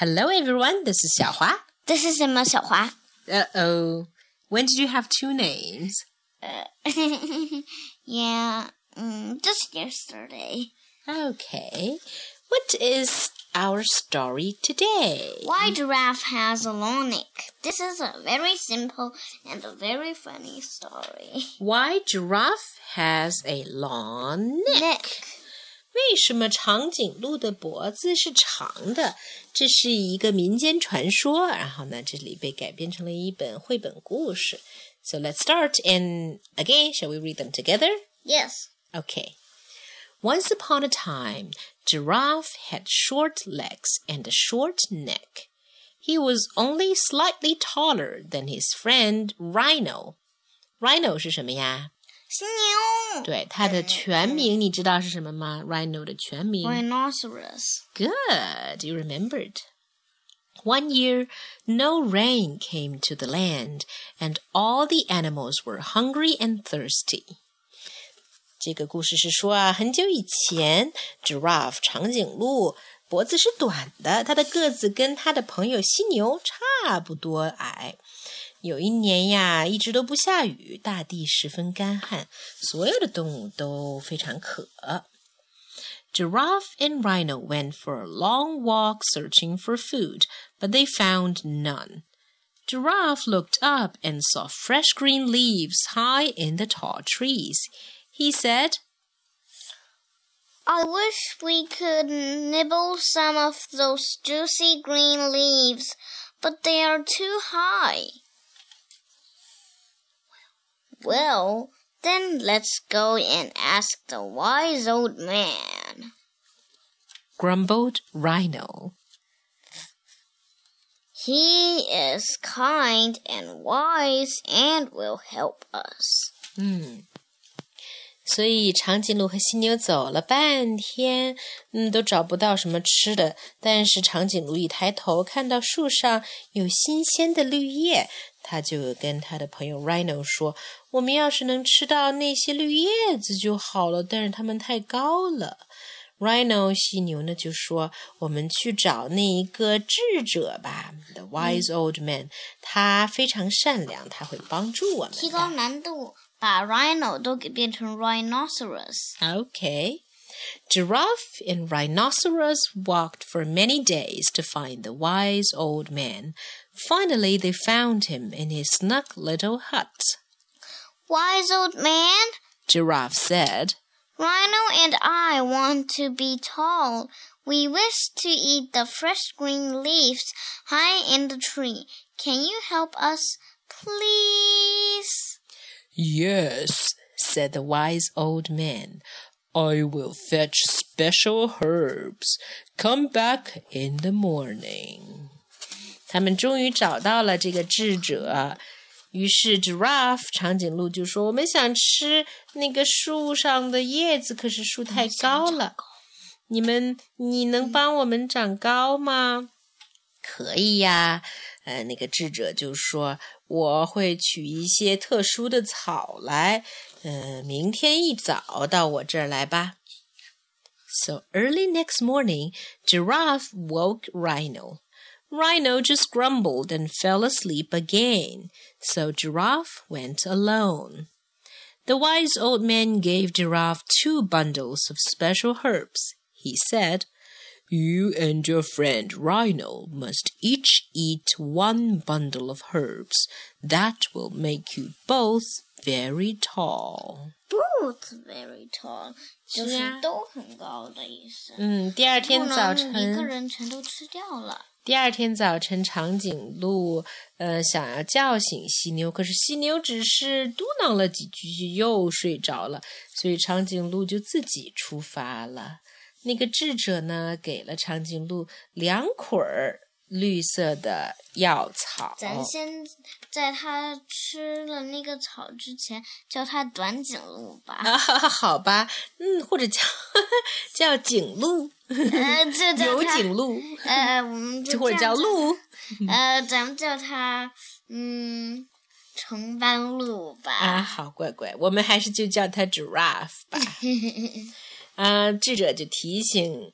Hello, everyone. This is Xiaohua. This is Emma Xiaohua. Uh oh. When did you have two names? Uh, yeah, mm, just yesterday. Okay. What is our story today? Why Giraffe Has a Long Neck. This is a very simple and a very funny story. Why Giraffe Has a Long Neck. neck. 为什么长颈鹿的脖子是长的？这是一个民间传说，然后呢，这里被改编成了一本绘本故事。So let's start and again, shall we read them together? Yes. Okay. Once upon a time, Giraffe had short legs and a short neck. He was only slightly taller than his friend Rhino. Rhino 是什么呀？ 犀牛。对，它的全名你知道是什么吗？Rhino 的全名。 Rhinoceros. Good, you remembered. One year, no rain came to the land, and all the animals were hungry and thirsty. 这个故事是说啊，很久以前，giraffe 长颈鹿脖子是短的，它的个子跟它的朋友犀牛差不多矮。 有一年呀，一直都不下雨，大地十分干旱，所有的动物都非常渴。Giraffe and Rhino went for a long walk searching for food, but they found none. Giraffe looked up and saw fresh green leaves high in the tall trees. He said, I wish we could nibble some of those juicy green leaves, but they are too high. Well, then let's go and ask the wise old man. grumbled Rhino. He is kind and wise and will help us. 嗯，所以长颈鹿和犀牛走了半天，嗯，都找不到什么吃的。但是长颈鹿一抬头，看到树上有新鲜的绿叶， 他就跟他的朋友 Rhino 说：“我们要是能吃到那些绿叶子就好了，但是它们太高了。” Rhino 犀牛呢就说：“我们去找那一个智者吧，The wise old man，他非常善良，他会帮助我们的。”提高难度，把 rhino 都给变成 rhinoceros。 Okay. Giraffe and Rhinoceros walked for many days to find the wise old man. Finally, they found him in his snug little hut. Wise old man, Giraffe said, Rhino and I want to be tall. We wish to eat the fresh green leaves high in the tree. Can you help us, please? Yes, said the wise old man. I will fetch special herbs. Come back in the morning. 他们终于找到了这个智者，于是 giraffe 长颈鹿就说：“我们想吃那个树上的叶子，可是树太高了。你们，你能帮我们长高吗？”可以呀。呃，那个智者就说：“我会取一些特殊的草来，呃，明天一早到我这儿来吧。” So early next morning, Giraffe woke Rhino. Rhino just grumbled and fell asleep again, so Giraffe went alone. The wise old man gave Giraffe two bundles of special herbs. He said, You and your friend Rhino must each eat one bundle of herbs. That will make you both very tall. Both very tall，就是啊都很高的意思。嗯，第二不天早能一个晨，人全都吃掉了。 第二天早晨，长颈鹿呃想要叫醒犀牛，可是犀牛只是嘟囔了几句就又睡着了，所以长颈鹿就自己出发了。那个智者呢，给了长颈鹿两捆儿绿色的药草。咱先在它吃了那个草之前，叫它短颈鹿吧。啊，好吧，嗯，或者叫 叫颈鹿，呃，就叫有颈鹿，呃，我们就 或者叫鹿。呃，咱们叫它嗯成斑鹿吧。啊，好乖乖，我们还是就叫它 giraffe 吧。啊，智者就提醒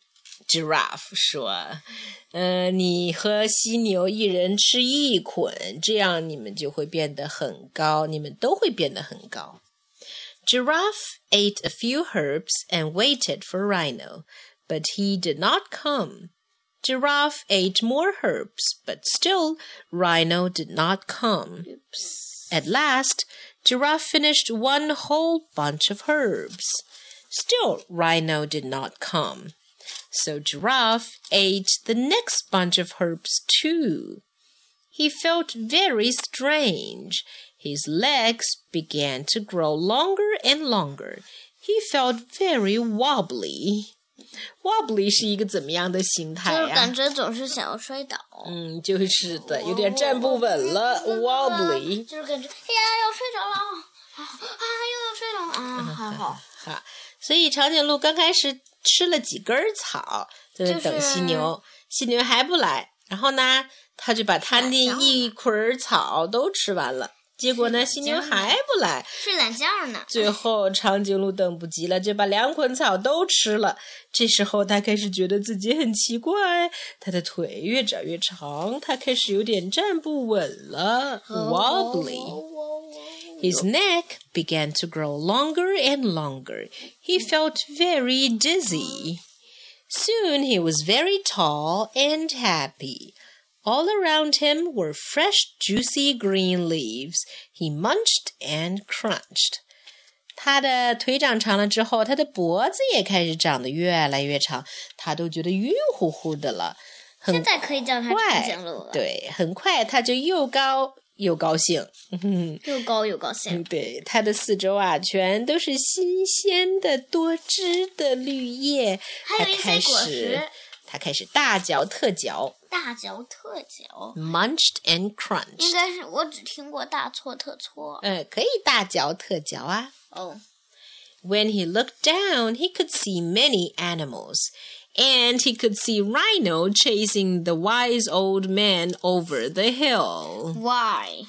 Giraffe 说：“呃，你和犀牛一人吃一捆，这样你们就会变得很高，你们都会变得很高。” Giraffe ate a few herbs and waited for Rhino, but he did not come. Giraffe ate more herbs, but still Rhino did not come. Oops. At last, Giraffe finished one whole bunch of herbs. Still, Rhino did not come. So Giraffe ate the next bunch of herbs too. He felt very strange. His legs began to grow longer and longer. He felt very wobbly. Wobbly 是一个怎么样的形态就是呀、感觉总是想要摔倒。嗯，就是的，有点站不稳了，wobbly。就是感觉哎呀要睡着了啊啊又要睡着了啊，还好。哈，所以长颈鹿刚开始 吃了几根草，在那就是等犀牛，犀牛还不来，然后呢，他就把他那一捆儿草都吃完了。结果呢，犀牛还不来，睡懒觉呢。最后长颈鹿等不及了，就把两捆草都吃了。这时候他开始觉得自己很奇怪，他的腿越长越长，他开始有点站不稳了，wobbly。His neck began to grow longer and longer. He felt very dizzy. Soon he was very tall and happy. All around him were fresh, juicy green leaves. He munched and crunched. 他的腿长长了之后，他的脖子也开始长得越来越长，他都觉得晕乎乎的了。很现在可以叫它长快颈鹿了，，对，很快他就又高 又高兴。又高又高兴。嗯，对，它的四周啊，全都是新鲜的、多汁的绿叶。它还有一些开果始实，它开始大嚼特嚼大嚼特嚼，，munched and crunched。应该是我只听过大错特错。嗯，可以大嚼特嚼啊。哦，When he looked down, he could see many animals. And he could see Rhino chasing the wise old man over the hill. Why？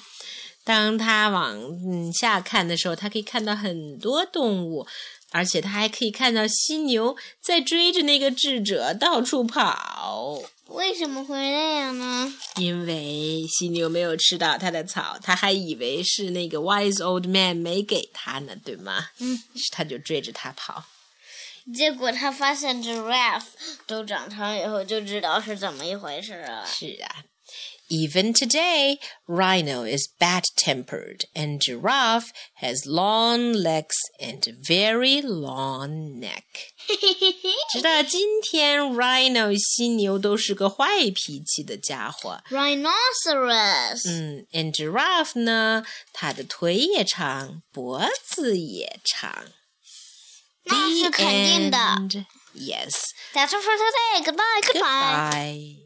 当他往嗯下看的时候，他可以看到很多动物，而且他还可以看到犀牛在追着那个智者到处跑。为什么会那样呢？因为犀牛没有吃到他的草，他还以为是那个 wise old man 没给他呢，对吗？嗯，他就追着他跑。结果他发现 giraffe 都长长以后，就知道是怎么一回事了。是啊。Even today, rhino is bad-tempered, and giraffe has long legs and a very long neck. 直到今天，rhino 犀牛都是个坏脾气的家伙。Rhinoceros，、嗯，and giraffe 呢，它的腿也长，脖子也长。那是肯定的。 The end. Yes. That's all for today. Goodbye. Goodbye. Goodbye.